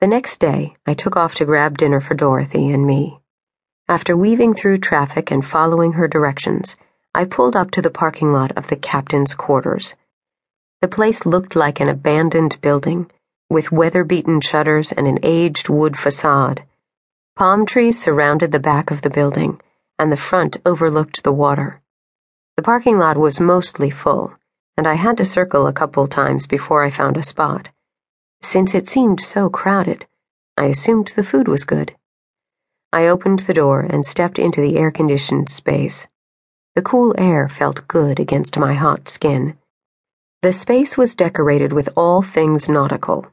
The next day, I took off to grab dinner for Dorothy and me. After weaving through traffic and following her directions, I pulled up to the parking lot of the captain's quarters. The place looked like an abandoned building, with weather beaten shutters and an aged wood facade. Palm trees surrounded the back of the building, and the front overlooked the water. The parking lot was mostly full, and I had to circle a couple times before I found a spot. Since it seemed so crowded, I assumed the food was good. I opened the door and stepped into the air conditioned space. The cool air felt good against my hot skin. The space was decorated with all things nautical.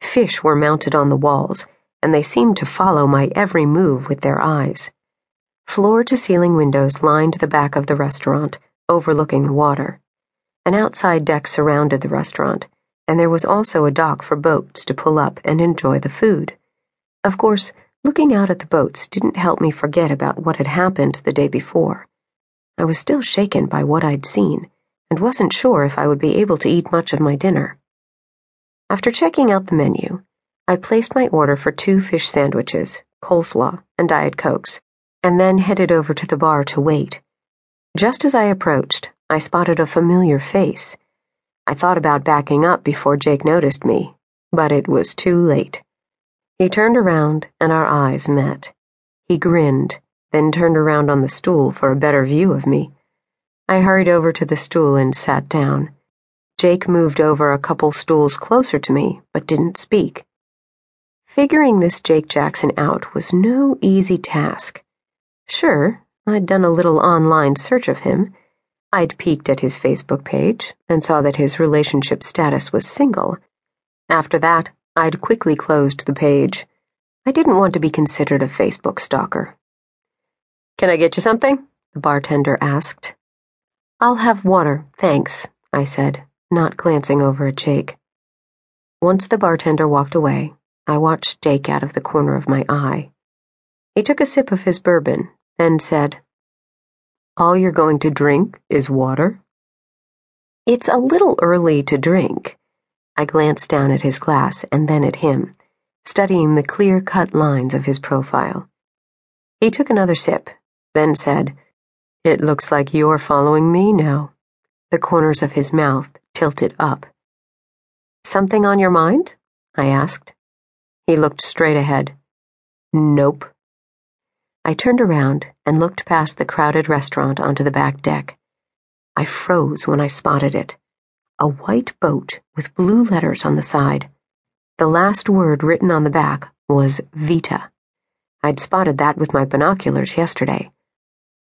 Fish were mounted on the walls, and they seemed to follow my every move with their eyes. Floor to ceiling windows lined the back of the restaurant, overlooking the water. An outside deck surrounded the restaurant and there was also a dock for boats to pull up and enjoy the food. Of course, looking out at the boats didn't help me forget about what had happened the day before. I was still shaken by what I'd seen, and wasn't sure if I would be able to eat much of my dinner. After checking out the menu, I placed my order for two fish sandwiches, coleslaw, and Diet Cokes, and then headed over to the bar to wait. Just as I approached, I spotted a familiar face I thought about backing up before Jake noticed me, but it was too late. He turned around and our eyes met. He grinned, then turned around on the stool for a better view of me. I hurried over to the stool and sat down. Jake moved over a couple stools closer to me, but didn't speak. Figuring this Jake Jackson out was no easy task. Sure, I'd done a little online search of him I'd peeked at his Facebook page and saw that his relationship status was single. After that, I'd quickly closed the page. I didn't want to be considered a Facebook stalker. Can I get you something? the bartender asked. I'll have water, thanks, I said, not glancing over at Jake. Once the bartender walked away, I watched Jake out of the corner of my eye. He took a sip of his bourbon, then said, all you're going to drink is water? It's a little early to drink. I glanced down at his glass and then at him, studying the clear cut lines of his profile. He took another sip, then said, It looks like you're following me now. The corners of his mouth tilted up. Something on your mind? I asked. He looked straight ahead. Nope. I turned around and looked past the crowded restaurant onto the back deck. I froze when I spotted it a white boat with blue letters on the side. The last word written on the back was Vita. I'd spotted that with my binoculars yesterday.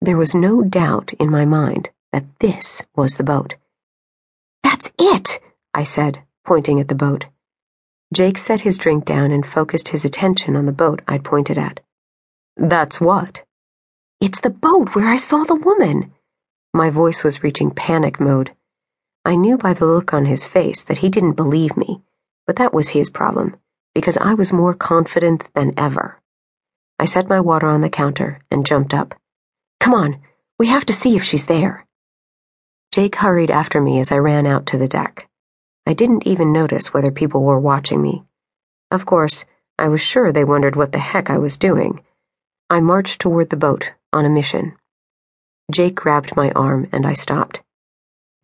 There was no doubt in my mind that this was the boat. That's it, I said, pointing at the boat. Jake set his drink down and focused his attention on the boat I'd pointed at. That's what? It's the boat where I saw the woman. My voice was reaching panic mode. I knew by the look on his face that he didn't believe me, but that was his problem, because I was more confident than ever. I set my water on the counter and jumped up. Come on, we have to see if she's there. Jake hurried after me as I ran out to the deck. I didn't even notice whether people were watching me. Of course, I was sure they wondered what the heck I was doing I marched toward the boat, on a mission. Jake grabbed my arm and I stopped.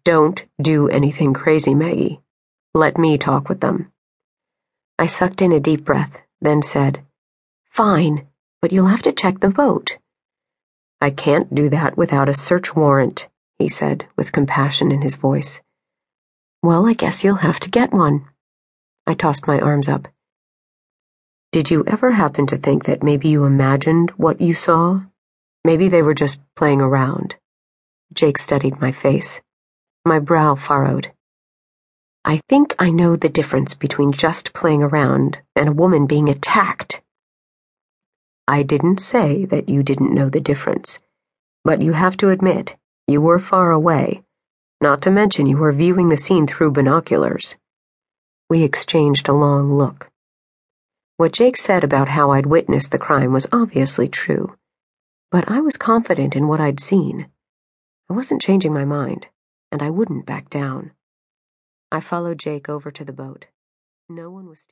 Don't do anything crazy, Maggie. Let me talk with them. I sucked in a deep breath, then said, Fine, but you'll have to check the boat. I can't do that without a search warrant, he said, with compassion in his voice. Well, I guess you'll have to get one. I tossed my arms up. Did you ever happen to think that maybe you imagined what you saw? Maybe they were just playing around. Jake studied my face. My brow furrowed. I think I know the difference between just playing around and a woman being attacked. I didn't say that you didn't know the difference, but you have to admit you were far away, not to mention you were viewing the scene through binoculars. We exchanged a long look. What Jake said about how I'd witnessed the crime was obviously true, but I was confident in what I'd seen. I wasn't changing my mind, and I wouldn't back down. I followed Jake over to the boat. No one was standing.